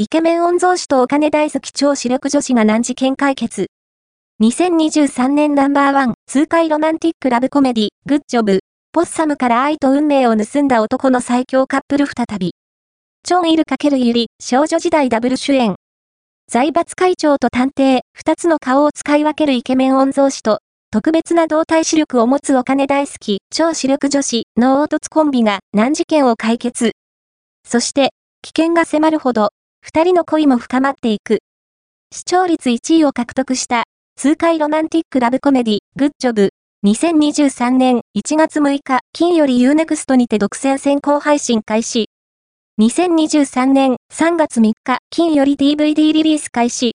イケメン御曹司とお金大好き超視力女子が難事件解決。2023年ナンバーワン、痛快ロマンティックラブコメディ、グッジョブ、ポッサムから愛と運命を盗んだ男の最強カップル再び。チョンイル×ユリ、少女時代ダブル主演。財閥会長と探偵、二つの顔を使い分けるイケメン御曹司と、特別な動体視力を持つお金大好き、超視力女子の凹凸コンビが難事件を解決。そして、危険が迫るほど、二人の恋も深まっていく。視聴率1位を獲得した、痛快ロマンティックラブコメディ、グッジョブ。2023年1月6日、金より Unext にて独占先行配信開始。2023年3月3日、金より DVD リリース開始。